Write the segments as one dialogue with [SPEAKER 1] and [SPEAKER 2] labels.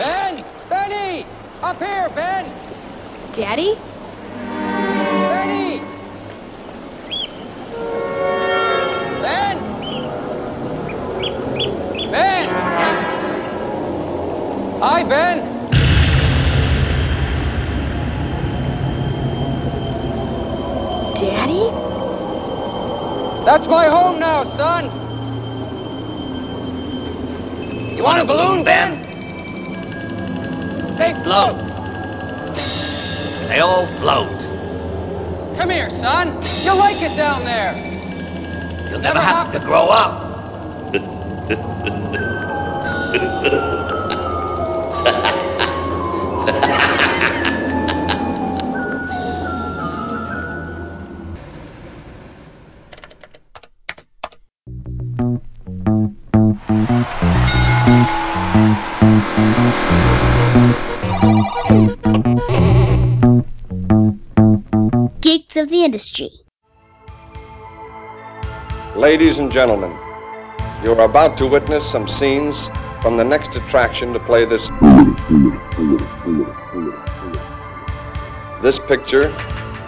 [SPEAKER 1] Ben! Benny! Up here, Ben!
[SPEAKER 2] Daddy?
[SPEAKER 1] Benny! Ben! Ben! Hi, Ben!
[SPEAKER 2] Daddy?
[SPEAKER 1] That's my home now, son!
[SPEAKER 3] You want a balloon, Ben?
[SPEAKER 1] They float!
[SPEAKER 3] They all float.
[SPEAKER 1] Come here, son! You'll like it down there!
[SPEAKER 3] You'll never have to grow up.
[SPEAKER 4] The industry.
[SPEAKER 5] Ladies and gentlemen, you're about to witness some scenes from the next attraction to play this. This picture,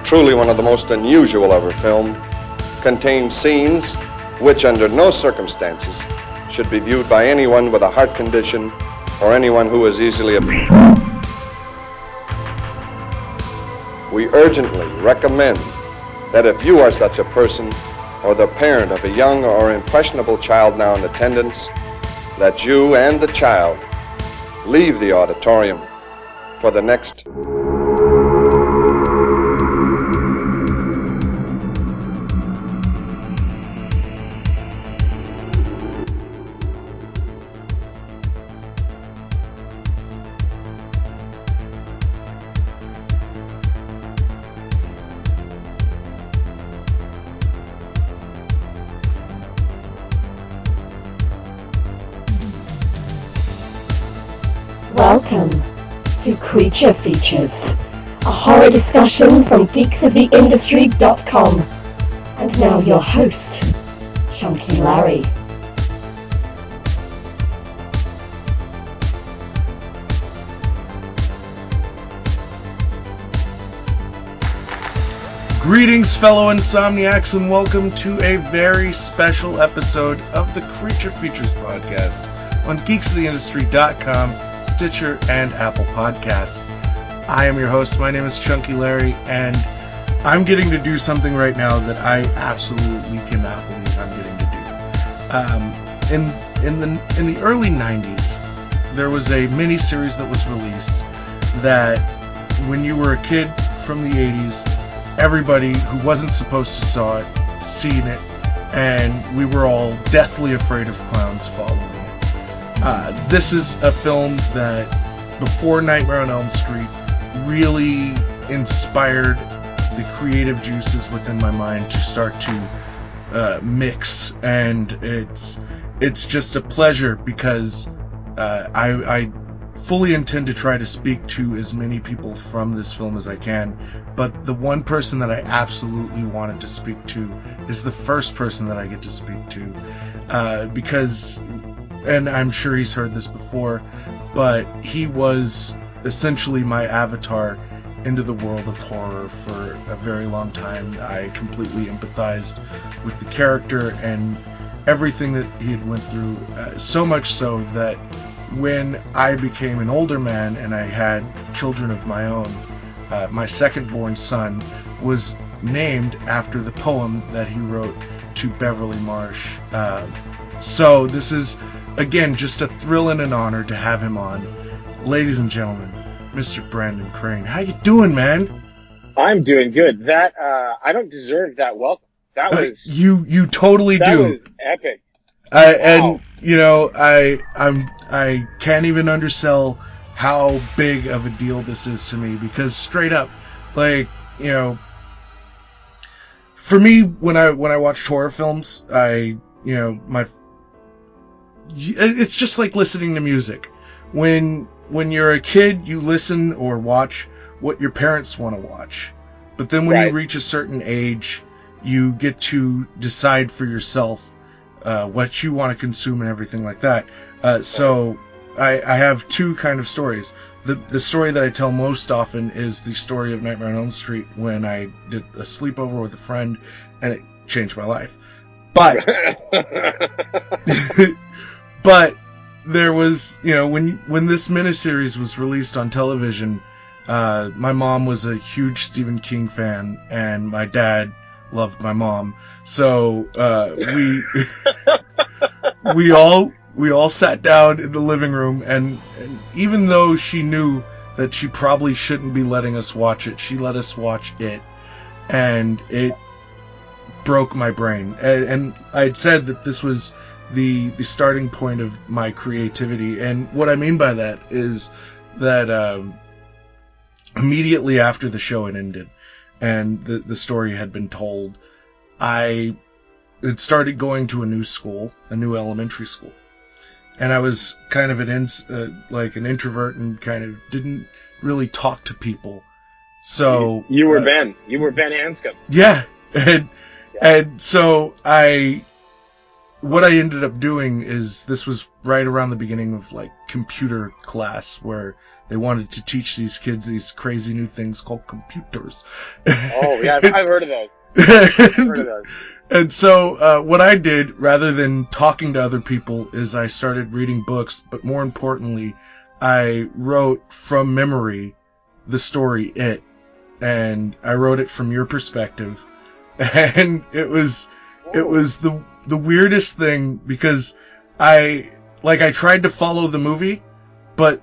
[SPEAKER 5] truly one of the most unusual ever filmed, contains scenes which, under no circumstances, should be viewed by anyone with a heart condition or anyone who is easily offended. We urgently recommend that if you are such a person or the parent of a young or impressionable child now in attendance, that you and the child leave the auditorium for the next.
[SPEAKER 6] To Creature Features, a horror discussion from geeksoftheindustry.com. And now your host, Chunky Larry.
[SPEAKER 7] Greetings, fellow insomniacs, and welcome to a very special episode of the Creature Features podcast on geeksoftheindustry.com, Stitcher, and Apple Podcasts. I am your host. My name is Chunky Larry, and I'm getting to do something right now that I absolutely cannot believe I'm getting to do. Um, in in the in the early '90s, there was a mini series that was released that when you were a kid from the '80s, everybody who wasn't supposed to saw it, seen it, and we were all deathly afraid of clowns following. Uh, this is a film that, before Nightmare on Elm Street, really inspired the creative juices within my mind to start to uh, mix, and it's it's just a pleasure because uh, I, I fully intend to try to speak to as many people from this film as I can. But the one person that I absolutely wanted to speak to is the first person that I get to speak to, uh, because, and I'm sure he's heard this before, but he was essentially my avatar into the world of horror for a very long time. I completely empathized with the character and everything that he had went through, uh, so much so that when I became an older man and I had children of my own, uh, my second born son was named after the poem that he wrote to Beverly Marsh. Uh, so this is, again, just a thrill and an honor to have him on. Ladies and gentlemen, Mr. Brandon Crane. How you doing, man?
[SPEAKER 8] I'm doing good. That uh, I don't deserve that welcome. That was
[SPEAKER 7] Uh, you you totally
[SPEAKER 8] that
[SPEAKER 7] do.
[SPEAKER 8] was epic.
[SPEAKER 7] I,
[SPEAKER 8] Wow.
[SPEAKER 7] and you know, I I'm I can't even undersell how big of a deal this is to me because straight up, like you know, for me when I when I watch horror films, I you know my it's just like listening to music. When when you're a kid, you listen or watch what your parents want to watch, but then when
[SPEAKER 8] Right.
[SPEAKER 7] you reach a certain age, you get to decide for yourself uh, what you want to consume and everything like that. Uh, so I, I have two kind of stories. The the story that I tell most often is the story of Nightmare on Elm Street when I did a sleepover with a friend and it changed my life. But but there was you know when when this miniseries was released on television, uh, my mom was a huge Stephen King fan and my dad loved my mom, so uh, we we all we all sat down in the living room and, and even though she knew that she probably shouldn't be letting us watch it, she let us watch it, and it broke my brain. And, and I'd said that this was the the starting point of my creativity, and what I mean by that is that um, immediately after the show had ended and the the story had been told, I had started going to a new school, a new elementary school and I was kind of an ins uh, like an introvert and kind of didn't really talk to people. So
[SPEAKER 8] you, you were
[SPEAKER 7] uh,
[SPEAKER 8] Ben. You were Ben Hanscom.
[SPEAKER 7] Yeah, and and so I, what I ended up doing is this was right around the beginning of like computer class where they wanted to teach these kids these crazy new things called computers.
[SPEAKER 8] Oh yeah, I've, I've heard of those. I've heard of those.
[SPEAKER 7] And so, uh, what I did, rather than talking to other people, is I started reading books, but more importantly, I wrote from memory the story It. And I wrote it from your perspective. And it was, it was the, the weirdest thing because I, like, I tried to follow the movie, but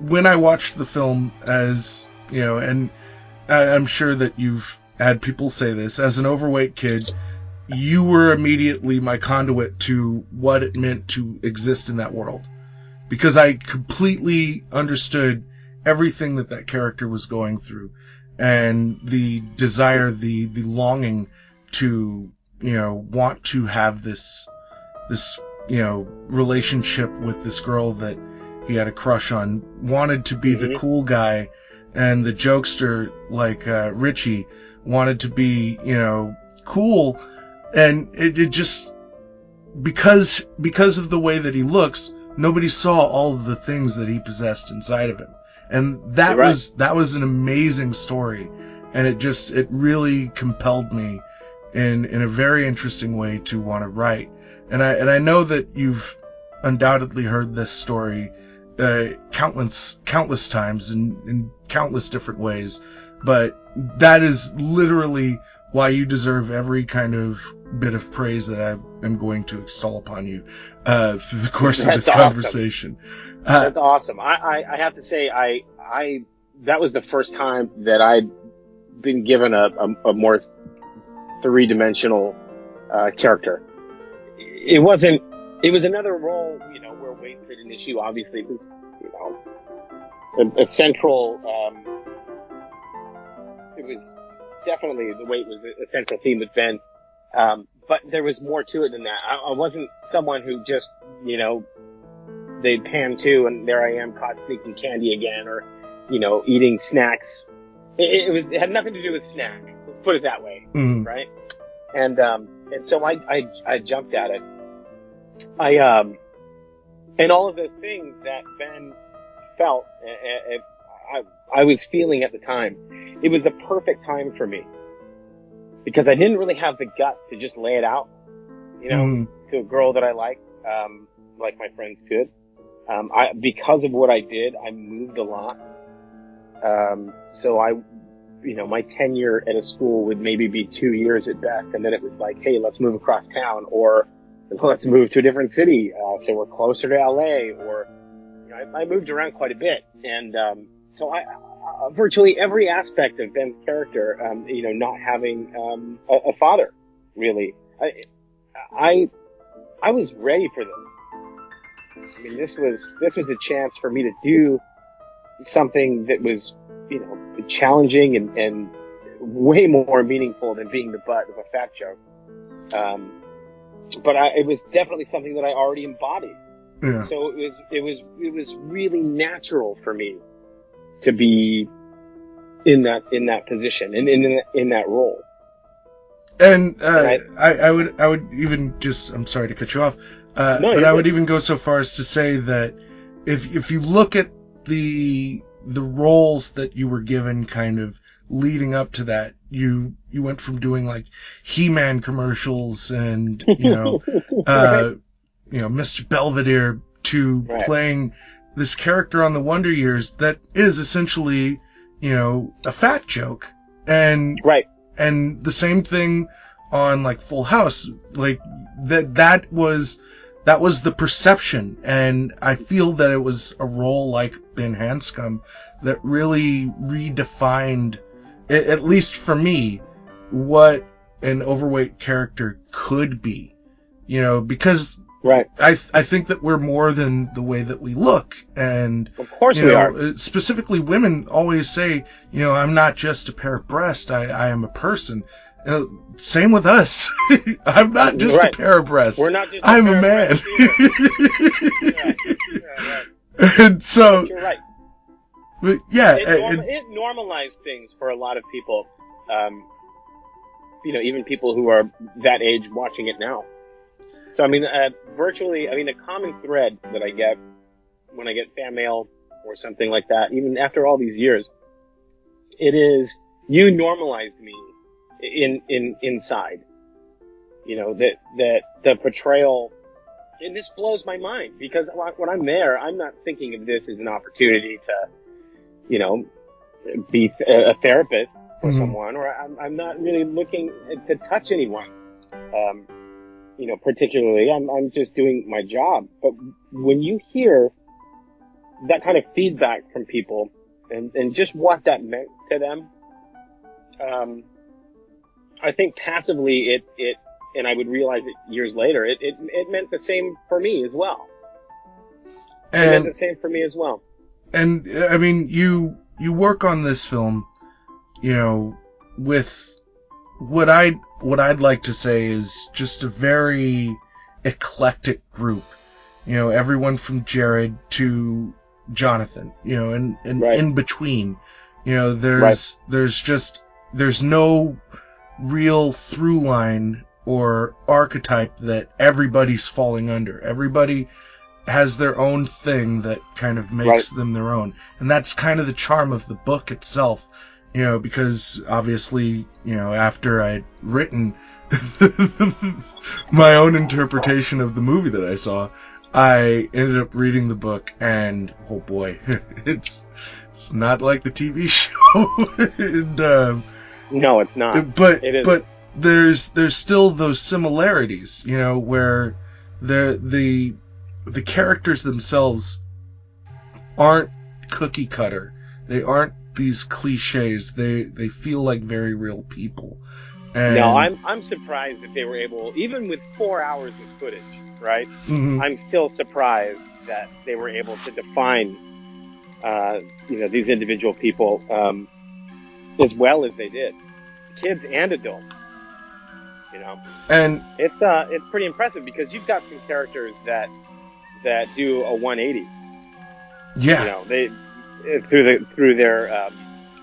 [SPEAKER 7] when I watched the film as, you know, and I, I'm sure that you've had people say this, as an overweight kid, you were immediately my conduit to what it meant to exist in that world. Because I completely understood everything that that character was going through and the desire, the, the longing to, you know, want to have this, this, you know, relationship with this girl that he had a crush on, wanted to be
[SPEAKER 8] Mhm.
[SPEAKER 7] the cool guy and the jokester like, uh, Richie wanted to be, you know, cool and it, it just because because of the way that he looks nobody saw all of the things that he possessed inside of him and that
[SPEAKER 8] right.
[SPEAKER 7] was that was an amazing story and it just it really compelled me in in a very interesting way to want to write and i and i know that you've undoubtedly heard this story uh, countless countless times in in countless different ways but that is literally why you deserve every kind of bit of praise that I am going to extol upon you uh, through the course of this
[SPEAKER 8] awesome.
[SPEAKER 7] conversation. Uh,
[SPEAKER 8] That's awesome. I, I, I have to say, I, I, that was the first time that I'd been given a, a, a more three dimensional uh, character. It wasn't. It was another role, you know, where weight played an issue. Obviously, it was, you know, a, a central. Um, it was definitely the weight was a, a central theme with Ben. Um, but there was more to it than that. I, I wasn't someone who just, you know, they'd pan to and there I am caught sneaking candy again or, you know, eating snacks. It, it was, it had nothing to do with snacks. Let's put it that way.
[SPEAKER 7] mm,
[SPEAKER 8] Right. And, um, and so I, I, I jumped at it. I, um, and all of those things that Ben felt, uh, uh, I, I was feeling at the time, it was the perfect time for me because I didn't really have the guts to just lay it out, you know,
[SPEAKER 7] mm,
[SPEAKER 8] to a girl that I like, um, like my friends could. Um, I, because of what I did, I moved a lot. Um, so I, you know, my tenure at a school would maybe be two years at best. And then it was like, Hey, let's move across town or let's move to a different city. Uh, so we're closer to LA or, you know, I, I moved around quite a bit. And, um, so I, uh, virtually every aspect of Ben's character, um, you know, not having, um, a, a father really, I, I, I was ready for this. I mean, this was this was a chance for me to do something that was, you know, challenging and, and way more meaningful than being the butt of a fat joke. Um, but I, it was definitely something that I already embodied.
[SPEAKER 7] yeah.
[SPEAKER 8] So it was it was it was really natural for me to be in that in that position and in, in in that role.
[SPEAKER 7] And uh,
[SPEAKER 8] Right.
[SPEAKER 7] I, I would I would even just I'm sorry to cut you off, uh,
[SPEAKER 8] No,
[SPEAKER 7] but I would even go so far as to say that if if you look at the the roles that you were given kind of leading up to that, you you went from doing like He-Man commercials and you know uh you know Mr. Belvedere to
[SPEAKER 8] Right.
[SPEAKER 7] playing this character on the Wonder Years that is essentially you know a fat joke and
[SPEAKER 8] Right.
[SPEAKER 7] and the same thing on like Full House. Like that that was that was the perception, and I feel that it was a role like Ben Hanscom that really redefined, at least for me, what an overweight character could be. You know, because
[SPEAKER 8] Right.
[SPEAKER 7] I th- I think that we're more than the way that we look, and
[SPEAKER 8] Of course we
[SPEAKER 7] know,
[SPEAKER 8] are.
[SPEAKER 7] uh, specifically women always say, you know, I'm not just a pair of breasts, I, I am a person. Uh, same with us. I'm not just
[SPEAKER 8] Right.
[SPEAKER 7] a pair of breasts.
[SPEAKER 8] We're not just. a
[SPEAKER 7] I'm a
[SPEAKER 8] pair of
[SPEAKER 7] man.
[SPEAKER 8] yeah. Yeah, right.
[SPEAKER 7] and so,
[SPEAKER 8] You're right.
[SPEAKER 7] but yeah,
[SPEAKER 8] It, norm-
[SPEAKER 7] it-
[SPEAKER 8] it normalized things for a lot of people. Um, you know, even people who are that age watching it now. So I mean, uh, virtually, I mean, the common thread that I get when I get fan mail or something like that, even after all these years, it is you normalized me in in inside. You know that that the portrayal, and this blows my mind because when I'm there, I'm not thinking of this as an opportunity to, you know, be th- a therapist for
[SPEAKER 7] Mhm.
[SPEAKER 8] someone, or I'm, I'm not really looking to touch anyone. Um, you know, particularly, I'm, I'm just doing my job. But when you hear that kind of feedback from people and, and just what that meant to them, um, I think passively it, it, and I would realize it years later, it, it, it meant the same for me as well. It meant
[SPEAKER 7] and
[SPEAKER 8] the same for me as well.
[SPEAKER 7] and uh, I mean, you you work on this film, you know, with what I what I'd like to say is just a very eclectic group. You know, everyone from Jared to Jonathan, you know, and, and
[SPEAKER 8] Right.
[SPEAKER 7] in between. You know, there's
[SPEAKER 8] Right.
[SPEAKER 7] there's just there's no real through line or archetype that everybody's falling under. Everybody has their own thing that kind of makes them their own. And that's kind of the charm of the book itself. You know, because obviously, you know, after I'd written my own interpretation of the movie that I saw, I ended up reading the book and oh boy, it's it's not like the TV show. and, um,
[SPEAKER 8] No, it's not.
[SPEAKER 7] but
[SPEAKER 8] It
[SPEAKER 7] but there's there's still those similarities, you know, where the the the characters themselves aren't cookie cutter. They aren't these cliches. They they feel like very real people. And,
[SPEAKER 8] No, I'm I'm surprised that they were able, even with four hours of footage, right?
[SPEAKER 7] Mhm.
[SPEAKER 8] I'm still surprised that they were able to define, uh, you know, these individual people um, as well as they did, kids and adults. You know,
[SPEAKER 7] and
[SPEAKER 8] it's uh, it's pretty impressive because you've got some characters that that do a 180.
[SPEAKER 7] yeah,
[SPEAKER 8] You know, they through the through their um,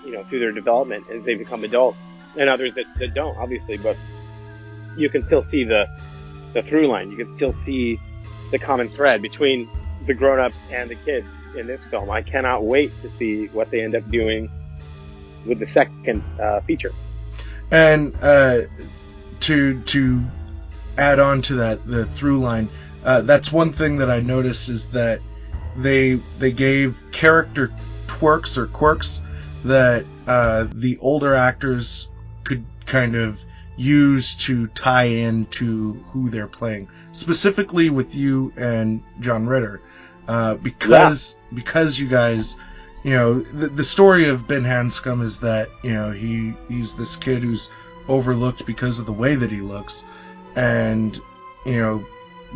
[SPEAKER 8] you know through their development as they become adults, and others that, that don't, obviously, but you can still see the the through line. You can still see the common thread between the grown-ups and the kids in this film. I cannot wait to see what they end up doing with the second uh, feature.
[SPEAKER 7] And uh, to to add on to that, the through line, uh, that's one thing that I noticed is that they they gave character twerks or quirks that uh, the older actors could kind of use to tie in to who they're playing. Specifically with you and John Ritter, uh, because because you guys you know, the, the story of Ben Hanscom is that, you know, he he's this kid who's overlooked because of the way that he looks and, you know,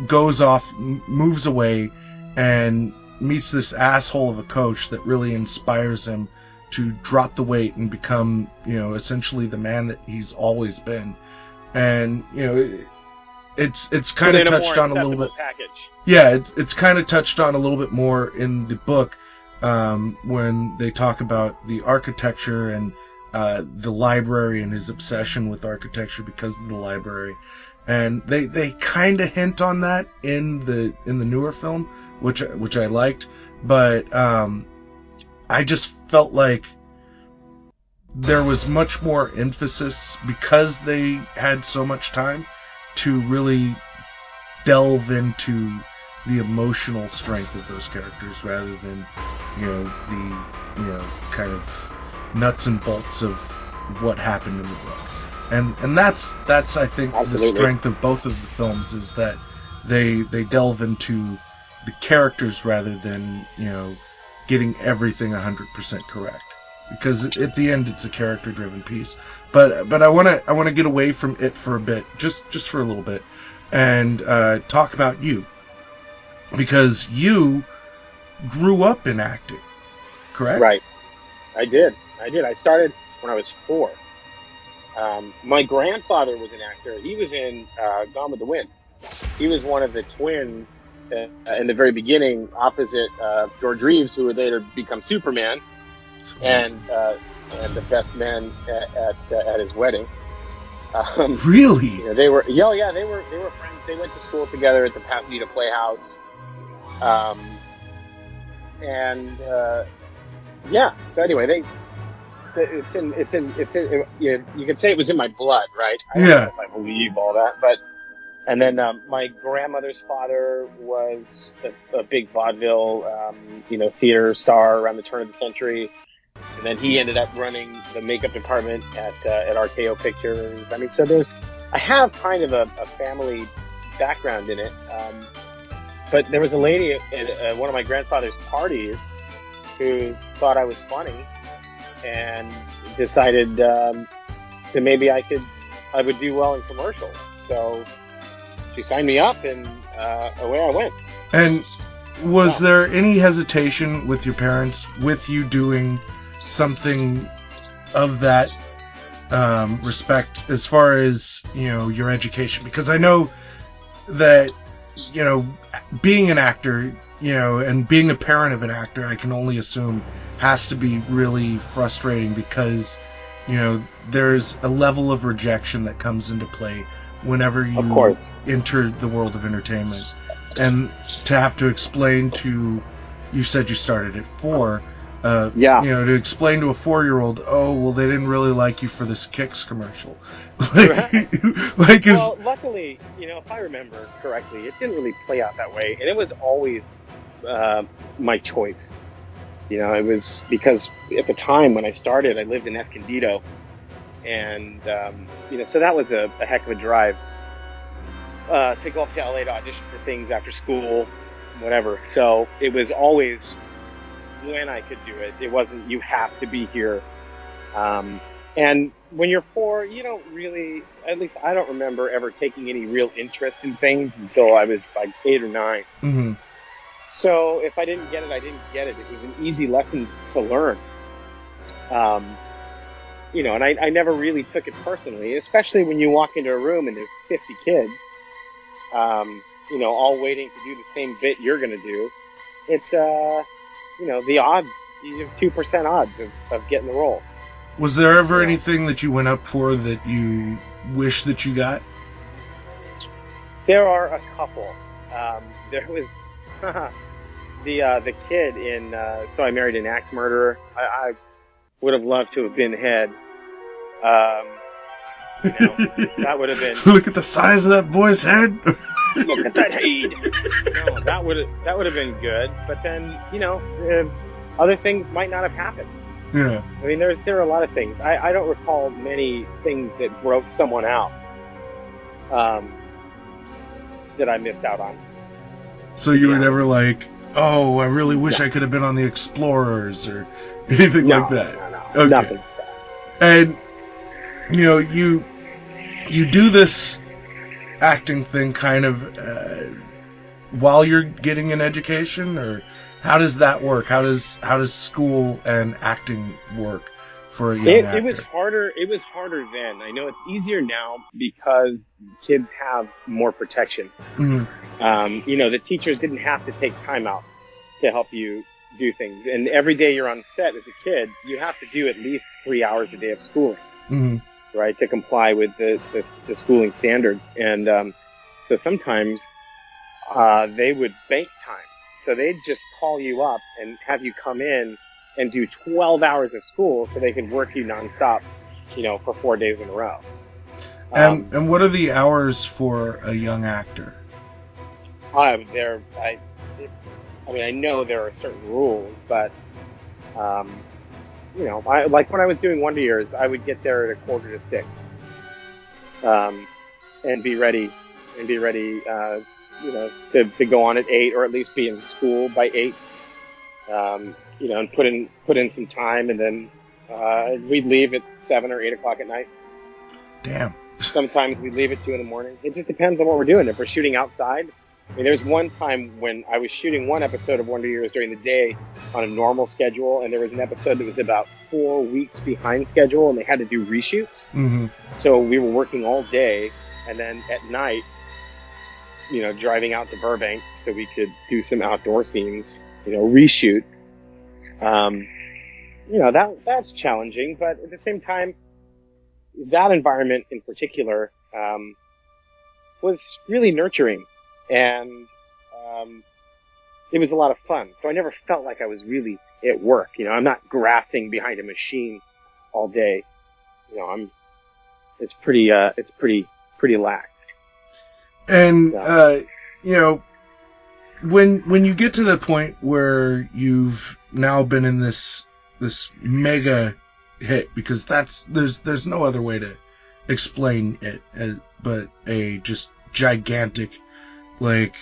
[SPEAKER 7] goes off, moves away and meets this asshole of a coach that really inspires him to drop the weight and become, you know, essentially the man that he's always been. And, you know, it, it's it's kind of touched on a little bit
[SPEAKER 8] Package.
[SPEAKER 7] yeah, it's it's kind of touched on a little bit more in the book um, when they talk about the architecture and uh, the library and his obsession with architecture because of the library, and they they kind of hint on that in the in the newer film, which which I liked, but um, I just felt like there was much more emphasis because they had so much time to really delve into the emotional strength of those characters rather than you know the you know kind of nuts and bolts of what happened in the book. And and that's that's I think
[SPEAKER 8] Absolutely.
[SPEAKER 7] the strength of both of the films is that they they delve into the characters rather than you know getting everything 100% correct. Because at the end it's a character driven piece. But but I want to I want to get away from it for a bit just just for a little bit and uh, talk about you because you grew up in acting correct
[SPEAKER 8] Right. I did. I did. I started when I was four. Um, my grandfather was an actor. He was in uh, Gone with the Wind. He was one of the twins uh, in the very beginning, opposite uh, George Reeves, who would later become Superman, and uh, and the best man at at, at his wedding. Um,
[SPEAKER 7] really
[SPEAKER 8] you know, they were, yeah, yeah, they were, they were friends. They went to school together at the Pasadena Playhouse. Um, and, uh, yeah, so anyway, they, it's in, it's in, it's in, you, you could say it was in my blood, right? I don't
[SPEAKER 7] Yeah.
[SPEAKER 8] know if I believe all that, but, and then, um, my grandmother's father was a, a big vaudeville, um, you know, theater star around the turn of the century. And then he ended up running the makeup department at uh, at RKO Pictures. I mean, so there's I have kind of a, a family background in it. Um, but there was a lady at, at uh, one of my grandfather's parties who thought I was funny and decided um, that maybe I could I would do well in commercials. So she signed me up, and uh, away I went.
[SPEAKER 7] And was there any hesitation with your parents with you doing something of that um, respect as far as you know your education? Because I know that you know being an actor, you know, and being a parent of an actor, I can only assume has to be really frustrating because you know there's a level of rejection that comes into play whenever you
[SPEAKER 8] Of course.
[SPEAKER 7] enter the world of entertainment and to have to explain to you said you started at four uh,
[SPEAKER 8] Yeah.
[SPEAKER 7] you know to explain to a four year old oh well they didn't really like you for this Kix commercial like, like is
[SPEAKER 8] Well, luckily, you know, if I remember correctly, it didn't really play out that way, and it was always uh, my choice. You know, it was because at the time when I started, I lived in Escondido, and um, you know, so that was a, a heck of a drive uh, to go up to LA to audition for things after school, whatever. So it was always when I could do it. It wasn't you have to be here. Um, and when you're four, you don't really, at least I don't remember ever taking any real interest in things until I was like eight or nine.
[SPEAKER 7] Mhm.
[SPEAKER 8] So if I didn't get it, I didn't get it. It was an easy lesson to learn. Um, you know, and I, I never really took it personally, especially when you walk into a room and there's 50 kids, um, you know, all waiting to do the same bit you're going to do. It's, uh, you know, the odds, you have 2% odds of, of getting the role.
[SPEAKER 7] was there ever anything that you went up for that you wish that you got
[SPEAKER 8] There are a couple. Um, there was the uh, the kid in uh, So I Married an Axe Murderer. I, I would have loved to have been head. Um, you know, that would have been
[SPEAKER 7] look at the size of that boy's head
[SPEAKER 8] look at that head. No, that would have that would have been good. But then you know, uh, other things might not have happened.
[SPEAKER 7] yeah
[SPEAKER 8] I mean, there's there are a lot of things. I, I don't recall many things that broke someone out um, that I missed out on.
[SPEAKER 7] so you were
[SPEAKER 8] Yeah.
[SPEAKER 7] never like oh i really wish
[SPEAKER 8] No.
[SPEAKER 7] i could have been on the explorers or anything
[SPEAKER 8] no,
[SPEAKER 7] like that
[SPEAKER 8] no, no,
[SPEAKER 7] Okay.
[SPEAKER 8] nothing. like that.
[SPEAKER 7] and you know you you do this acting thing kind of uh, while you're getting an education or how does that work how does how does school and acting work for a young
[SPEAKER 8] It,
[SPEAKER 7] actor
[SPEAKER 8] it was harder. It was harder then. I know it's easier now because kids have more protection.
[SPEAKER 7] Mhm.
[SPEAKER 8] Um, you know, the teachers didn't have to take time out to help you do things. And every day you're on set as a kid, you have to do at least three hours a day of schooling.
[SPEAKER 7] Mhm.
[SPEAKER 8] Right, to comply with the, the, the schooling standards. And um, so sometimes uh, they would bank time So they'd just call you up and have you come in and do 12 hours of school so they could work you nonstop, you know, for four days in a row.
[SPEAKER 7] And
[SPEAKER 8] Um,
[SPEAKER 7] and what are the hours for a young actor?
[SPEAKER 8] I, there, I, I mean, I know there are certain rules, but, um, you know, I, like when I was doing Wonder Years, I would get there at a quarter to six, um, and be ready, and be ready, uh, you know, to, to go on at eight, or at least be in school by eight, um, you know, and put in, put in some time, and then, uh, we'd leave at seven or eight o'clock at night.
[SPEAKER 7] Damn.
[SPEAKER 8] Sometimes we leave at two in the morning. It just depends on what we're doing. If we're shooting outside, I mean, there's one time when I was shooting one episode of Wonder Years during the day on a normal schedule, and there was an episode that was about four weeks behind schedule, and they had to do reshoots.
[SPEAKER 7] hmm
[SPEAKER 8] So we were working all day, and then at night, you know, driving out to Burbank so we could do some outdoor scenes, you know, reshoot. Um, you know, that, that's challenging, but at the same time, that environment in particular, um, was really nurturing and, um, it was a lot of fun. So I never felt like I was really at work. You know, I'm not grafting behind a machine all day. You know, I'm, it's pretty, uh, it's pretty, pretty lax.
[SPEAKER 7] And uh, you know, when when you get to the point where you've now been in this this mega hit, because that's there's there's no other way to explain it, as, but a just gigantic, like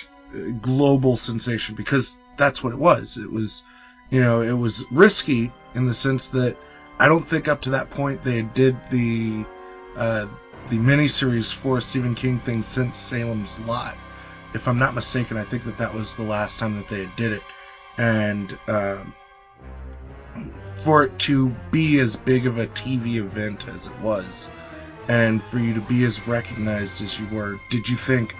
[SPEAKER 7] global sensation, because that's what it was. It was, you know, it was risky in the sense that I don't think up to that point they did the uh, the miniseries for Stephen King thing since Salem's Lot. If I'm not mistaken, I think that that was the last time that they did it, and um, for it to be as big of a TV event as it was, and for you to be as recognized as you were, did you think,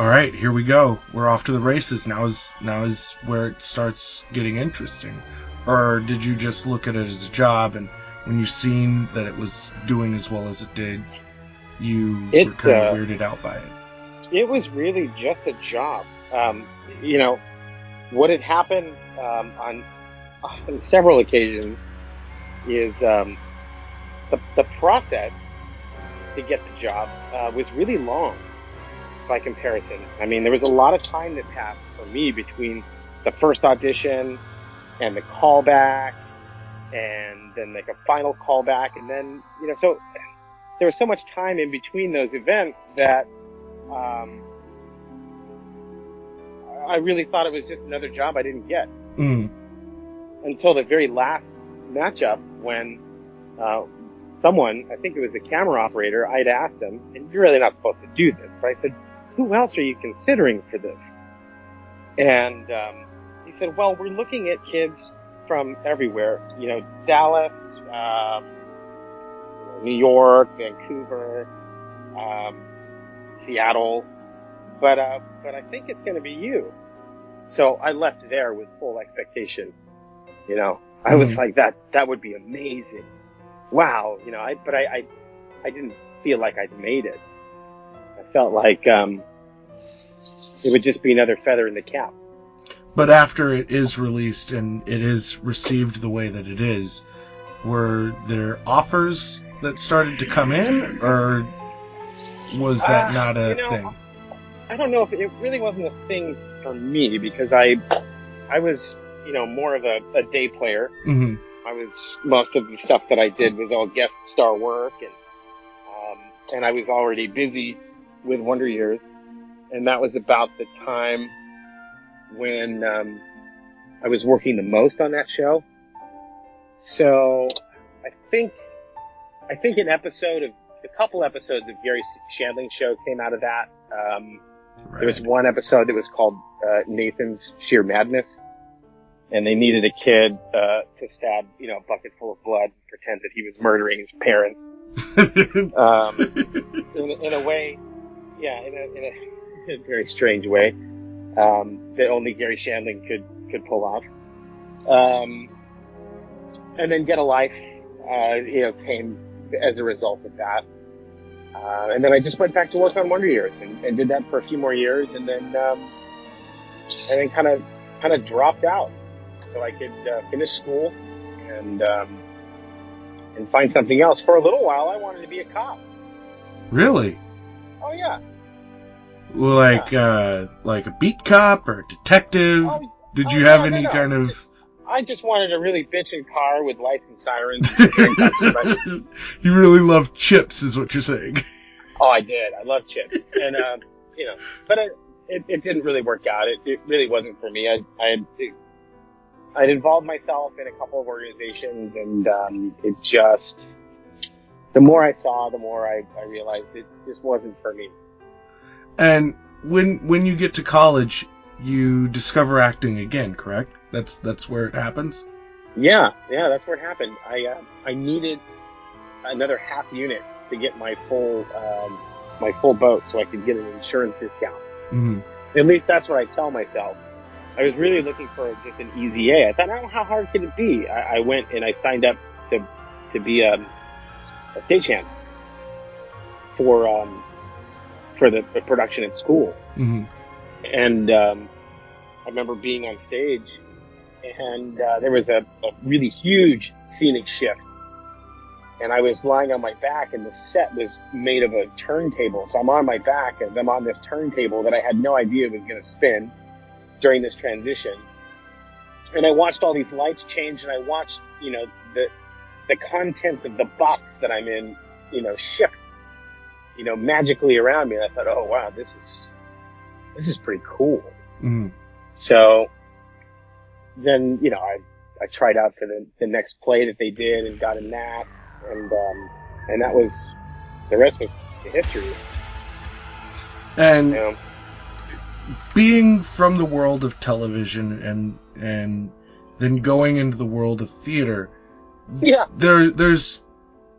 [SPEAKER 7] all right, here we go, we're off to the races. Now is now is where it starts getting interesting, or did you just look at it as a job and when you seen that it was doing as well as it did, you
[SPEAKER 8] It,
[SPEAKER 7] were kind of
[SPEAKER 8] uh,
[SPEAKER 7] weirded out by it.
[SPEAKER 8] It was really just a job. Um, you know, what had happened um, on on several occasions is um, the, the process to get the job uh, was really long by comparison. I mean, there was a lot of time that passed for me between the first audition and the callback, and then like a final callback, and then you know, so there was so much time in between those events that um, I really thought it was just another job I didn't get
[SPEAKER 7] Mm.
[SPEAKER 8] until the very last matchup when uh, someone, I think it was the camera operator, I'd asked him, and you're really not supposed to do this, but I said, who else are you considering for this? And um, he said, well, we're looking at kids from everywhere, you know, Dallas, um, New York, Vancouver, um, Seattle, but uh, but I think it's going to be you. So I left there with full expectation. You know, I was
[SPEAKER 7] Mhm.
[SPEAKER 8] like that. That would be amazing. Wow. You know, I but I I, I didn't feel like I'd made it. Felt like um, it would just be another feather in the cap.
[SPEAKER 7] But after it is released and it is received the way that it is, were there offers that started to come in, or was that
[SPEAKER 8] Uh,
[SPEAKER 7] not a
[SPEAKER 8] you know,
[SPEAKER 7] thing?
[SPEAKER 8] I don't know if it really wasn't a thing for me because I I was you know more of a, a day player.
[SPEAKER 7] hmm
[SPEAKER 8] I was most of the stuff that I did was all guest star work, and um, and I was already busy with Wonder Years, and that was about the time when um, I was working the most on that show. So I think I think an episode of a couple episodes of Garry Shandling's show came out of that. Um, there was one episode that was called uh, Nathan's Sheer Madness, and they needed a kid uh, to stab, you know, a bucket full of blood, and pretend that he was murdering his parents. Um, in, in a way, yeah, in a, in a, in a very strange way um, that only Garry Shandling could could pull off. Um, and then Get a Life, uh, you know, came as a result of that. Uh, and then I just went back to work on Wonder Years and, and did that for a few more years, and then um, and then kind of kind of dropped out so I could uh, finish school and um, and find something else. For a little while, I wanted to be a cop.
[SPEAKER 7] Really?
[SPEAKER 8] Oh yeah.
[SPEAKER 7] Like uh like a beat cop or a detective?
[SPEAKER 8] Oh,
[SPEAKER 7] Did
[SPEAKER 8] oh,
[SPEAKER 7] you have
[SPEAKER 8] no, no,
[SPEAKER 7] any
[SPEAKER 8] no.
[SPEAKER 7] kind of
[SPEAKER 8] Just- I just wanted a really bitchin' car with lights and sirens. and drink Dr. Pepper.
[SPEAKER 7] You really love CHiPs is what you're saying.
[SPEAKER 8] oh, I did. I love CHiPs, and um, you know, but it, it it didn't really work out. It it really wasn't for me. I I I'd involved myself in a couple of organizations, and um, it just the more I saw, the more I, I realized it just wasn't for me.
[SPEAKER 7] And when when you get to college, you discover acting again, correct? That's that's where it happens.
[SPEAKER 8] Yeah, yeah, that's where it happened. I uh, I needed another half unit to get my full um, my full boat, so I could get an insurance discount.
[SPEAKER 7] hmm
[SPEAKER 8] At least that's what I tell myself. I was really looking for just an easy A. I thought, oh, how hard could it be? I, I went and I signed up to to be a, a stagehand for um, for the, the production at school.
[SPEAKER 7] hmm
[SPEAKER 8] And um, I remember being on stage, and uh, there was a, a really huge scenic shift. And I was lying on my back, and the set was made of a turntable. So I'm on my back as I'm on this turntable that I had no idea was going to spin during this transition. And I watched all these lights change, and I watched, you know, the the contents of the box that I'm in, you know, shift, you know, magically around me. And I thought, oh wow, this is this is pretty cool.
[SPEAKER 7] hmm
[SPEAKER 8] So then, you know, I, I tried out for the, the next play that they did and got in that. And, um, and that was, the rest was the history.
[SPEAKER 7] And
[SPEAKER 8] You know?
[SPEAKER 7] being from the world of television and and then going into the world of theater,
[SPEAKER 8] Yeah.
[SPEAKER 7] there there's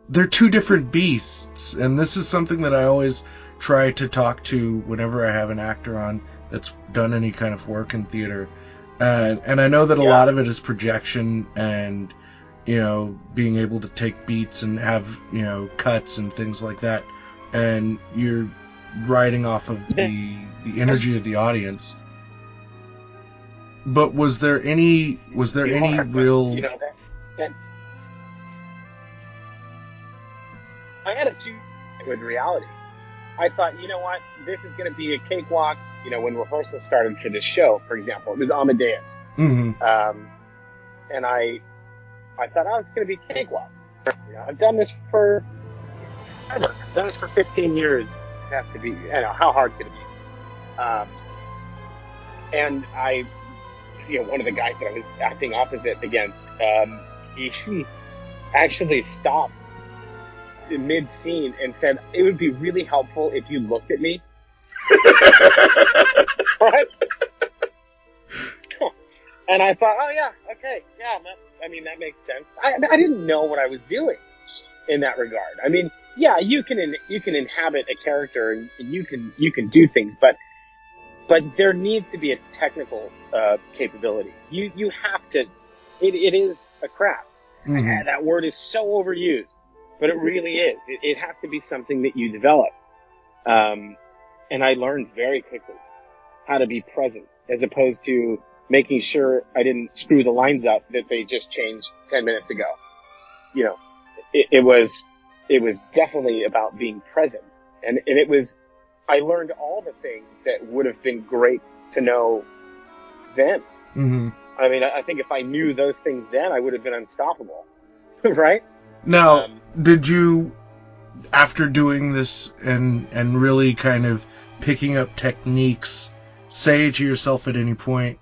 [SPEAKER 7] they're two different beasts, and this is something that I always try to talk to whenever I have an actor on that's done any kind of work in theater. Uh, and I know that a
[SPEAKER 8] Yeah.
[SPEAKER 7] lot of it is projection and you know being able to take beats and have you know cuts and things like that, and you're riding off of the the energy of the audience. But was there any was there any real
[SPEAKER 8] You know, that, that, I had a two with reality. I thought, you know what, this is going to be a cakewalk. You know, when rehearsal started for this show, for example, it was Amadeus.
[SPEAKER 7] Mhm.
[SPEAKER 8] Um, and I, I thought, oh, it's going to be cakewalk. You know, I've done this for ever. I've done this for 15 years. This has to be, you know, how hard could it be? Um, and I, you know, one of the guys that I was acting opposite against, um, he, actually stopped mid scene and said, it would be really helpful if you looked at me. right? And I thought, oh yeah, okay, yeah, I mean, that makes sense. I, I didn't know what I was doing in that regard. I mean, yeah, you can, in, you can inhabit a character and you can, you can do things, but, but there needs to be a technical, uh, capability. You, you have to, it, it is a craft.
[SPEAKER 7] Mhm.
[SPEAKER 8] That word is so overused, but it really is. It, it has to be something that you develop. Um, and I learned very quickly how to be present as opposed to making sure I didn't screw the lines up that they just changed 10 minutes ago. You know, it, it was, it was definitely about being present. And, and it was, I learned all the things that would have been great to know then.
[SPEAKER 7] Mhm.
[SPEAKER 8] I mean, I I think if I knew those things then, I would have been unstoppable. right?
[SPEAKER 7] Now,
[SPEAKER 8] Um,
[SPEAKER 7] did you, after doing this and and really kind of picking up techniques, say to yourself at any point,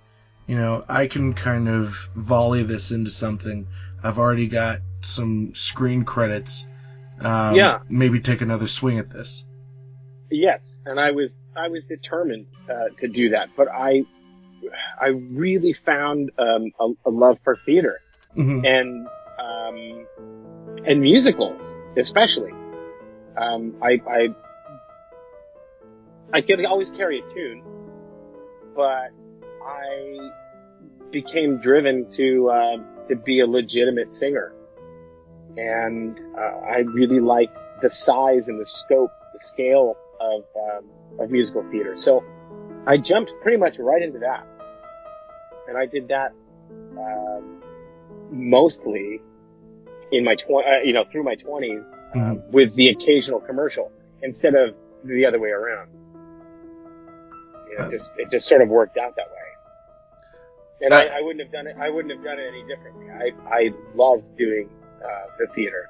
[SPEAKER 7] you know, I can kind of volley this into something. I've already got some screen credits. Um,
[SPEAKER 8] Yeah.
[SPEAKER 7] Maybe take another swing at this.
[SPEAKER 8] Yes, and I was I was determined uh, to do that, but I I really found um, a, a love for theater
[SPEAKER 7] hmm
[SPEAKER 8] and um, and musicals, especially. Um, I, I I could always carry a tune, but I became driven to uh, to be a legitimate singer, and uh, I really liked the size and the scope, the scale of um, of musical theater. So I jumped pretty much right into that, and I did that um, mostly in my tw- uh, you know, through my 20s uh,
[SPEAKER 7] Mhm.
[SPEAKER 8] with the occasional commercial instead of the other way around. You know, it just it just sort of worked out that way. And I, I wouldn't have done it. I wouldn't have done it any differently. I I loved doing uh, the theater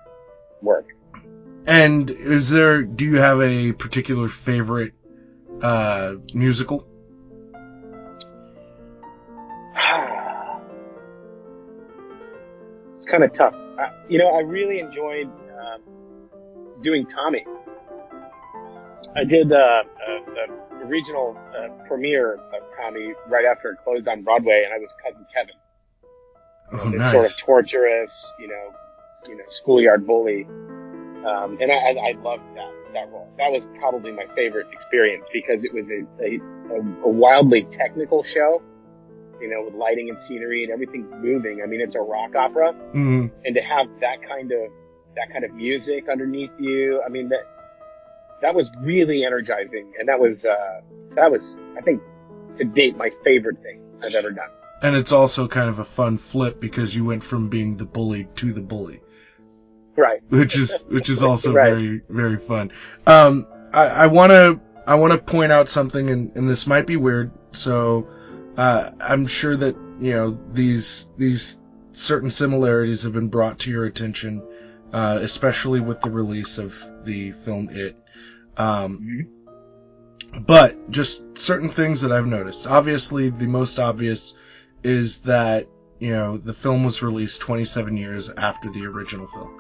[SPEAKER 8] work.
[SPEAKER 7] And is there? Do you have a particular favorite uh, musical?
[SPEAKER 8] it's kind of tough. I, you know, I really enjoyed um, doing Tommy. I did uh, a, a regional uh, premiere of Tommy right after it closed on Broadway, and I was cousin Kevin.
[SPEAKER 7] Oh, nice.
[SPEAKER 8] sort of torturous, you know, you know, schoolyard bully. Um, and I, I, I loved that, that role. That was probably my favorite experience because it was a, a, a wildly technical show, you know, with lighting and scenery and everything's moving. I mean, it's a rock opera
[SPEAKER 7] Mhm.
[SPEAKER 8] and to have that kind of, that kind of music underneath you. I mean, that, that was really energizing. And that was, uh, that was, I think, to date, my favorite thing I've ever done.
[SPEAKER 7] And it's also kind of a fun flip because you went from being the bully to the bully,
[SPEAKER 8] Right.
[SPEAKER 7] which is which is also
[SPEAKER 8] Right.
[SPEAKER 7] very very fun. Um, I, I want to I want to point out something, and, and this might be weird. So, uh, I'm sure that you know these these certain similarities have been brought to your attention, uh, especially with the release of the film It. Um, but just certain things that I've noticed. Obviously, the most obvious is that you know the film was released 27 years after the original film.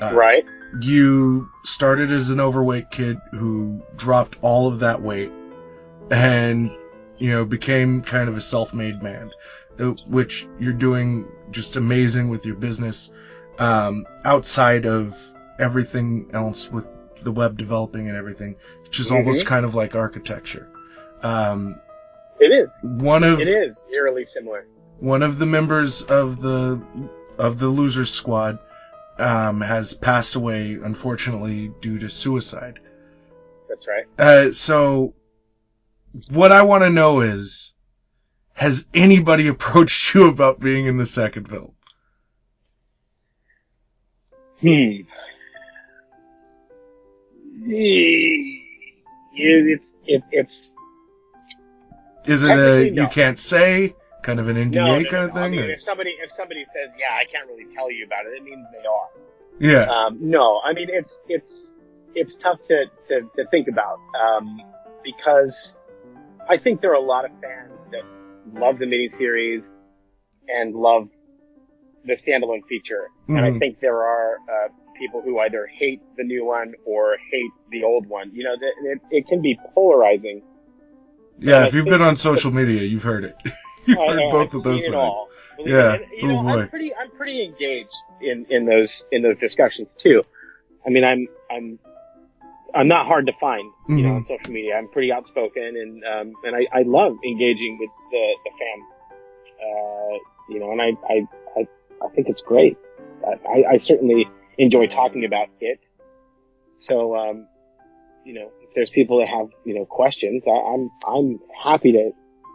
[SPEAKER 7] Uh,
[SPEAKER 8] Right.
[SPEAKER 7] You started as an overweight kid who dropped all of that weight and you know became kind of a self-made man, which you're doing just amazing with your business um, outside of everything else with the web developing and everything, which is almost
[SPEAKER 8] Mhm.
[SPEAKER 7] kind of like architecture. Um,
[SPEAKER 8] It is.
[SPEAKER 7] one of
[SPEAKER 8] It is eerily similar.
[SPEAKER 7] one of the members of the of the losers squad um, has passed away unfortunately due to suicide.
[SPEAKER 8] That's right.
[SPEAKER 7] Uh, so what I want to know is has anybody approached you about being in the second film?
[SPEAKER 8] Hmm. It's it, it's
[SPEAKER 7] Is it a
[SPEAKER 8] no.
[SPEAKER 7] you can't say kind of an NDA
[SPEAKER 8] no, no,
[SPEAKER 7] kind of
[SPEAKER 8] no. I
[SPEAKER 7] thing?
[SPEAKER 8] mean,
[SPEAKER 7] or-
[SPEAKER 8] if somebody if somebody says, "Yeah, I can't really tell you about it," it means they are.
[SPEAKER 7] yeah.
[SPEAKER 8] Um, no, I mean it's it's it's tough to to, to think about um, because I think there are a lot of fans that love the miniseries and love the standalone feature, and I
[SPEAKER 7] Mhm.
[SPEAKER 8] think there are uh, people who either hate the new one or hate the old one. You know, that it, it can be polarizing.
[SPEAKER 7] yeah,
[SPEAKER 8] I
[SPEAKER 7] if you've been on social media, you've heard it. you've
[SPEAKER 8] I
[SPEAKER 7] heard
[SPEAKER 8] know,
[SPEAKER 7] both
[SPEAKER 8] I've
[SPEAKER 7] of those sides.
[SPEAKER 8] it all. Believe
[SPEAKER 7] Yeah.
[SPEAKER 8] And, you
[SPEAKER 7] Oh,
[SPEAKER 8] know,
[SPEAKER 7] boy.
[SPEAKER 8] I'm pretty, I'm pretty engaged in, in those, in those discussions too. I mean, I'm, I'm, I'm not hard to find, you know,
[SPEAKER 7] Mhm.
[SPEAKER 8] on social media. I'm pretty outspoken and, um, and I, I love engaging with the, the fans. Uh, you know, and I, I, I, I think it's great. I, I certainly enjoy talking about it. So, um, you know, if there's people that have, you know, questions, I, I'm, I'm happy to,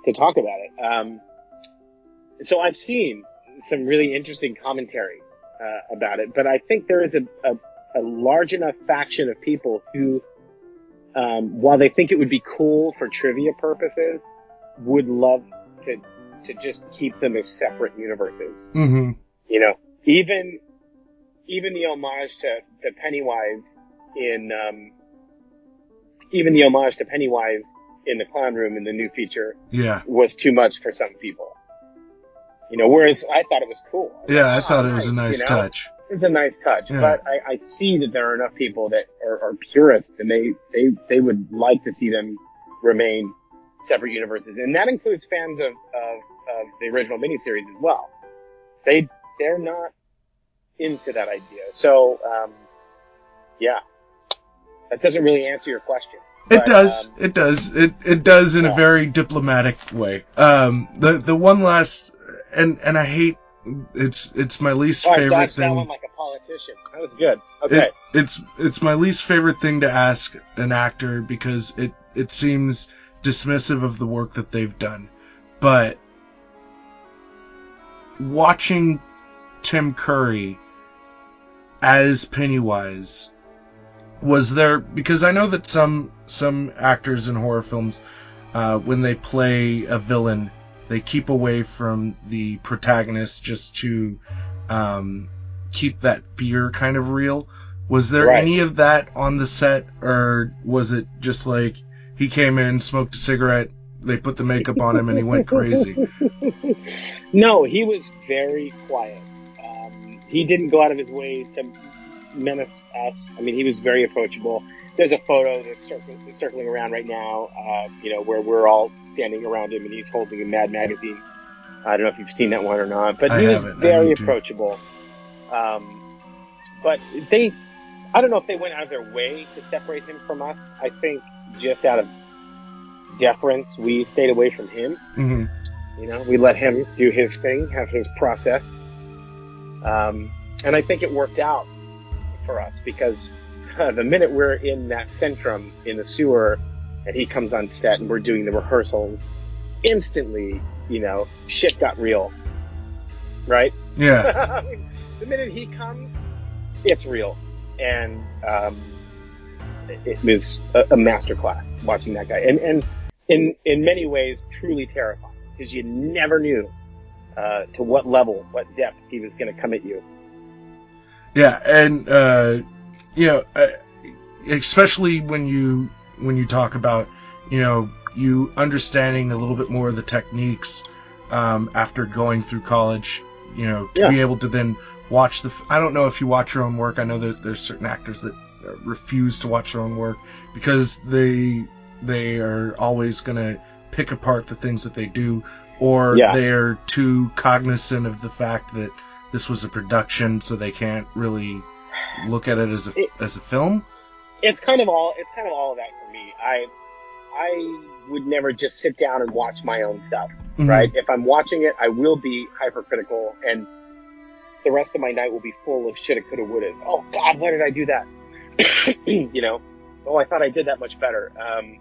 [SPEAKER 8] to talk about it. Um, so I've seen some really interesting commentary uh, about it, but I think there is a, a, a large enough faction of people who, um, while they think it would be cool for trivia purposes, would love to to just keep them as separate universes.
[SPEAKER 7] hmm
[SPEAKER 8] You know, even even the homage to, to Pennywise in um, even the homage to Pennywise in the clown room in the new feature
[SPEAKER 7] Yeah.
[SPEAKER 8] was too much for some people. You know, whereas I thought it was cool. I
[SPEAKER 7] Yeah, I thought
[SPEAKER 8] "Oh,
[SPEAKER 7] it was a nice
[SPEAKER 8] you know?
[SPEAKER 7] touch.
[SPEAKER 8] It's a nice touch,
[SPEAKER 7] Yeah.
[SPEAKER 8] but I, I see that there are enough people that are, are purists and they, they, they would like to see them remain separate universes. And that includes fans of, of, of the original miniseries as well. They, they're not into that idea. So, um, yeah, that doesn't really answer your question.
[SPEAKER 7] It
[SPEAKER 8] But,
[SPEAKER 7] does.
[SPEAKER 8] um,
[SPEAKER 7] it does. It it does in a very diplomatic way. Um, the the one last and and I hate it's it's my least
[SPEAKER 8] oh, I
[SPEAKER 7] favorite
[SPEAKER 8] that
[SPEAKER 7] thing.
[SPEAKER 8] one like a politician. That was good. Okay.
[SPEAKER 7] It, it's it's my least favorite thing to ask an actor because it it seems dismissive of the work that they've done. But watching Tim Curry as Pennywise, was there because I know that some some actors in horror films, uh, when they play a villain, they keep away from the protagonist just to um, keep that fear kind of real. Was there
[SPEAKER 8] Right.
[SPEAKER 7] any of that on the set, or was it just like he came in, smoked a cigarette, they put the makeup on him, and he went crazy?
[SPEAKER 8] No, he was very quiet. Um, he didn't go out of his way to menace us. I mean, he was very approachable. There's a photo that's circling, circling around right now, uh, you know, where we're all standing around him and he's holding a Mad magazine. I don't know if you've seen that one or not, but
[SPEAKER 7] I
[SPEAKER 8] he was very approachable. Um, but they, I don't know if they went out of their way to separate him from us. I think just out of deference, we stayed away from him.
[SPEAKER 7] hmm
[SPEAKER 8] You know, we let him do his thing, have his process. Um, and I think it worked out for us because the minute we're in that centrum in the sewer and he comes on set and we're doing the rehearsals, instantly, you know, shit got real. Right?
[SPEAKER 7] Yeah.
[SPEAKER 8] I mean, the minute he comes, it's real. And um, it, it was a, a masterclass watching that guy. And, and in, in many ways, truly terrifying because you never knew uh, to what level, what depth he was going to come at you.
[SPEAKER 7] Yeah, and uh, you know, uh, especially when you when you talk about you know you understanding a little bit more of the techniques um, after going through college, you know, to
[SPEAKER 8] Yeah.
[SPEAKER 7] be able to then watch the. I don't know if you watch your own work. I know that there's certain actors that uh, refuse to watch their own work because they they are always going to pick apart the things that they do, or
[SPEAKER 8] Yeah.
[SPEAKER 7] they're too cognizant of the fact that this was a production, so they can't really look at it as a
[SPEAKER 8] It-
[SPEAKER 7] as a film.
[SPEAKER 8] It's kind of all. It's kind of all of that for me. I I would never just sit down and watch my own stuff.
[SPEAKER 7] Mhm.
[SPEAKER 8] right? If I'm watching it, I will be hypercritical, and the rest of my night will be full of shoulda, coulda, would, wouldas. Oh God, why did I do that? you know, oh, I thought I did that much better. Um,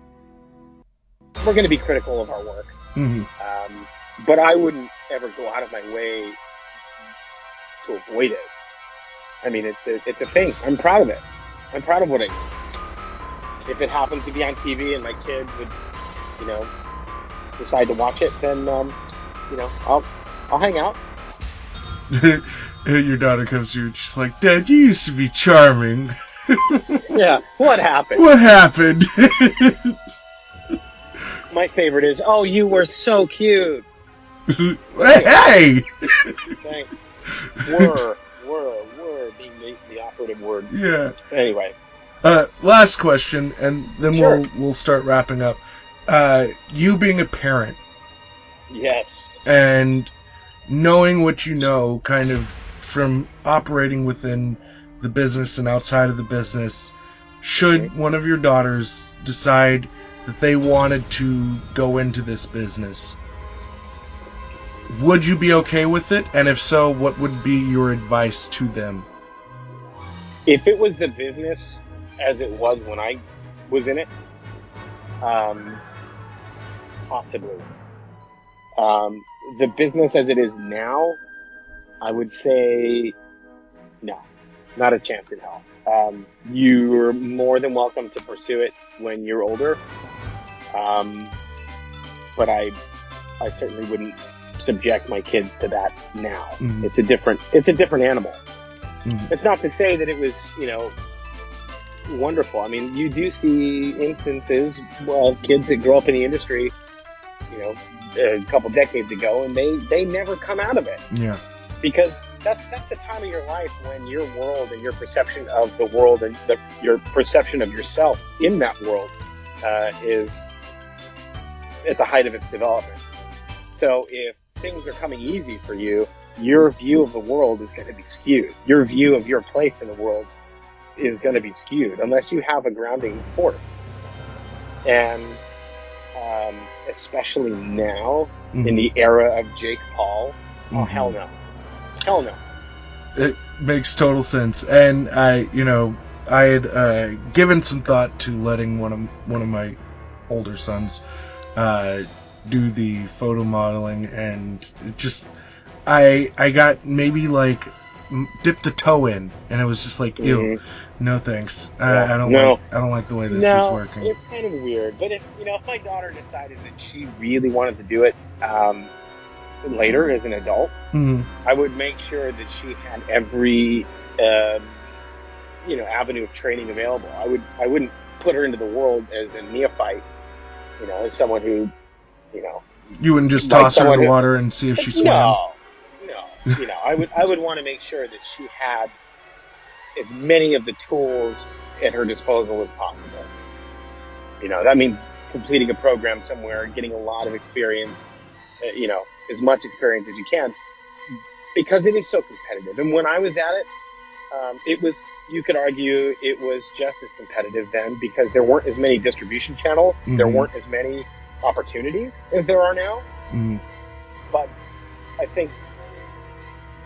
[SPEAKER 8] we're going to be critical of our work,
[SPEAKER 7] Mhm.
[SPEAKER 8] um, but I wouldn't ever go out of my way to avoid it. I mean, it's a, it's a thing. I'm proud of it. I'm proud of what I do. If it happens to be on TV and my kid would, you know, decide to watch it, then um, you know, I'll I'll hang out.
[SPEAKER 7] Your daughter comes to you and she's like, Dad, you used to be charming.
[SPEAKER 8] Yeah. What happened?
[SPEAKER 7] What happened?
[SPEAKER 8] My favorite is, oh, you were so cute.
[SPEAKER 7] hey!
[SPEAKER 8] Thanks. Were, were, operative word.
[SPEAKER 7] Yeah.
[SPEAKER 8] Anyway,
[SPEAKER 7] Uh, last question, and then
[SPEAKER 8] Sure.
[SPEAKER 7] we'll we'll start wrapping up. Uh, you being a parent
[SPEAKER 8] yes.
[SPEAKER 7] and knowing what you know, kind of from operating within the business and outside of the business, should one of your daughters decide that they wanted to go into this business, would you be okay with it? And if so, what would be your advice to them?
[SPEAKER 8] If it was the business as it was when I was in it, um, possibly. Um, the business as it is now, I would say no, not a chance in hell. Um, you're more than welcome to pursue it when you're older. Um, but I, I certainly wouldn't subject my kids to that now.
[SPEAKER 7] Mhm.
[SPEAKER 8] It's a different, it's a different animal.
[SPEAKER 7] Mhm.
[SPEAKER 8] It's not to say that it was, you know, wonderful. I mean, you do see instances of kids that grow up in the industry, you know, a couple decades ago, and they they never come out of it
[SPEAKER 7] Yeah.
[SPEAKER 8] because that's that's the time of your life when your world and your perception of the world and the, your perception of yourself in that world uh, is at the height of its development. So if things are coming easy for you, your view of the world is going to be skewed. Your view of your place in the world is going to be skewed unless you have a grounding force. And um, especially now in
[SPEAKER 7] Mhm.
[SPEAKER 8] the era of Jake Paul, oh
[SPEAKER 7] Mhm.
[SPEAKER 8] hell no, hell no.
[SPEAKER 7] it makes total sense. And I, you know, I had uh, given some thought to letting one of one of my older sons uh, do the photo modeling, and just I I got maybe like dipped the toe in, and it was just like, ew,
[SPEAKER 8] Mhm.
[SPEAKER 7] no thanks.
[SPEAKER 8] Yeah.
[SPEAKER 7] I, I don't
[SPEAKER 8] No.
[SPEAKER 7] like I don't like the way this
[SPEAKER 8] no,
[SPEAKER 7] is working.
[SPEAKER 8] it's kind of weird. But if you know, if my daughter decided that she really wanted to do it um, later as an adult,
[SPEAKER 7] Mhm.
[SPEAKER 8] I would make sure that she had every um, you know avenue of training available. I would I wouldn't put her into the world as a neophyte, you know, as someone who you know
[SPEAKER 7] You wouldn't just
[SPEAKER 8] Like
[SPEAKER 7] toss her in the
[SPEAKER 8] who-
[SPEAKER 7] water and see if she swam.
[SPEAKER 8] No. You know, I would I would want to make sure that she had as many of the tools at her disposal as possible. You know, that means completing a program somewhere, getting a lot of experience. Uh, you know, as much experience as you can, because it is so competitive. And when I was at it, um, it was you could argue it was just as competitive then because there weren't as many distribution channels, there
[SPEAKER 7] Mhm.
[SPEAKER 8] weren't as many opportunities as there are now
[SPEAKER 7] Mhm.
[SPEAKER 8] but I think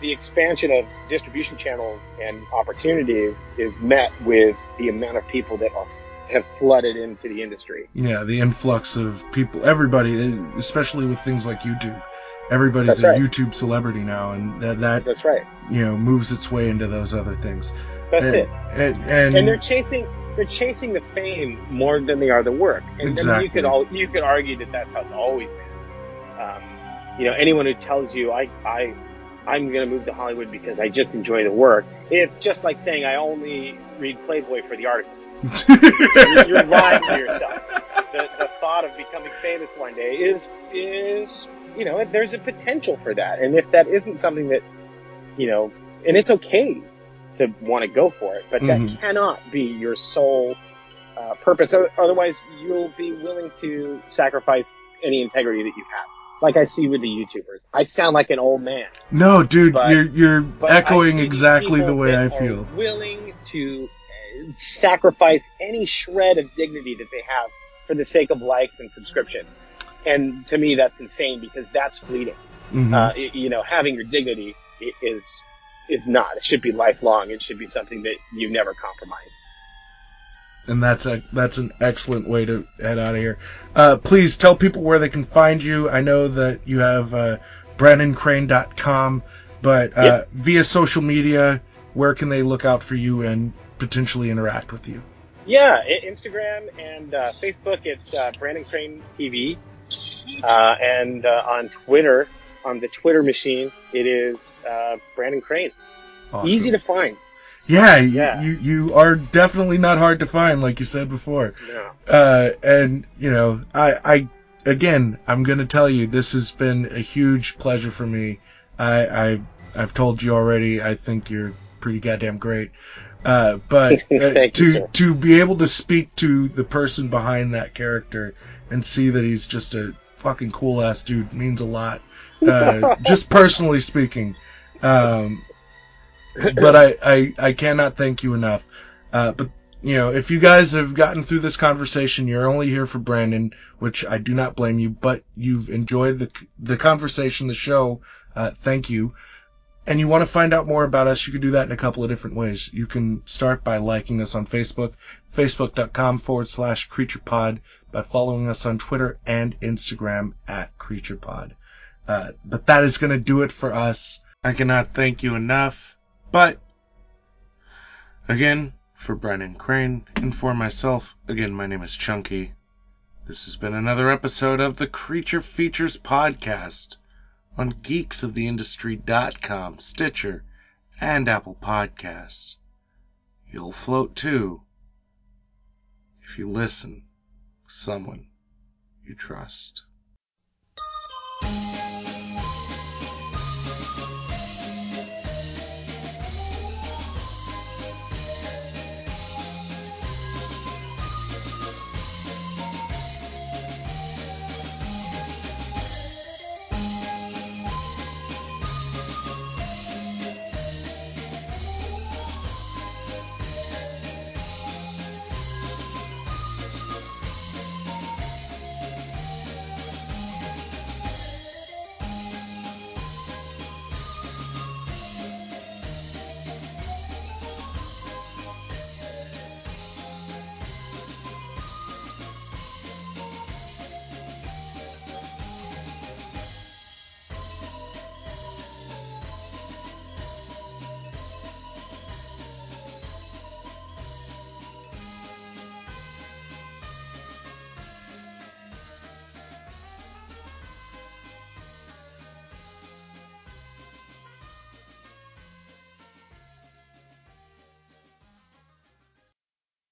[SPEAKER 8] the expansion of distribution channels and opportunities is met with the amount of people that are, have flooded into the industry.
[SPEAKER 7] Yeah, the influx of people, everybody, especially with things like YouTube. Everybody's
[SPEAKER 8] That's
[SPEAKER 7] a
[SPEAKER 8] right.
[SPEAKER 7] YouTube celebrity now, and that, that
[SPEAKER 8] That's right.
[SPEAKER 7] you know moves its way into those other things.
[SPEAKER 8] That's
[SPEAKER 7] and,
[SPEAKER 8] it.
[SPEAKER 7] And, and,
[SPEAKER 8] And they're chasing they're chasing the fame more than they are the work. And I mean,
[SPEAKER 7] Exactly.
[SPEAKER 8] you could all you could argue that that's how it's always been. Um, you know, anyone who tells you I I I'm going to move to Hollywood because I just enjoy the work, it's just like saying I only read Playboy for the articles. you're, you're lying to yourself. The, the thought of becoming famous one day is is you know there's a potential for that, and if that isn't something that you know, and it's okay to want to go for it, but
[SPEAKER 7] Mhm.
[SPEAKER 8] that cannot be your sole uh, purpose. Otherwise, you'll be willing to sacrifice any integrity that you have. Like I see with the YouTubers, I sound like an old man.
[SPEAKER 7] no, dude,
[SPEAKER 8] but-
[SPEAKER 7] you're you're echoing exactly the way I feel.
[SPEAKER 8] Willing to uh, sacrifice any shred of dignity that they have for the sake of likes and subscriptions. And to me, that's insane because that's fleeting.
[SPEAKER 7] Mhm.
[SPEAKER 8] Uh, you know, having your dignity is is not. It should be lifelong. It should be something that you never compromise.
[SPEAKER 7] And that's a that's an excellent way to head out of here. Uh, please tell people where they can find you. I know that you have uh, BrandonCrane.com, but uh,
[SPEAKER 8] Yep.
[SPEAKER 7] via social media, where can they look out for you and potentially interact with you?
[SPEAKER 8] Yeah, Instagram and uh, Facebook, it's uh, Brandon Crane TV, uh, and uh, on Twitter, on the Twitter machine, it is uh, Brandon Crane.
[SPEAKER 7] Awesome.
[SPEAKER 8] Easy to find.
[SPEAKER 7] Yeah,
[SPEAKER 8] Yeah.
[SPEAKER 7] you you are definitely not hard to find, like you said before.
[SPEAKER 8] No.
[SPEAKER 7] Uh, and you know, I, I again, I'm gonna tell you, this has been a huge pleasure for me. I, I, I've told you already. I think you're pretty goddamn great. Uh, but uh, to
[SPEAKER 8] you,
[SPEAKER 7] to be able to speak to the person behind that character and see that he's just a fucking cool ass dude means a lot. Uh, just personally speaking. Um, but I, I, I cannot thank you enough. Uh, but you know, if you guys have gotten through this conversation, you're only here for Brandon, which I do not blame you, but you've enjoyed the, the conversation, the show. Uh, thank you. And you want to find out more about us, you can do that in a couple of different ways. You can start by liking us on Facebook, facebook.com forward slash creaturepod, by following us on Twitter and Instagram at creaturepod. Uh, but that is going to do it for us. I cannot thank you enough. But again, for Brandon Crane and for myself, again, my name is Chunky. This has been another episode of the Creature Features Podcast on geeksoftheindustry.com, Stitcher, and Apple Podcasts. You'll float too if you listen. Someone you trust.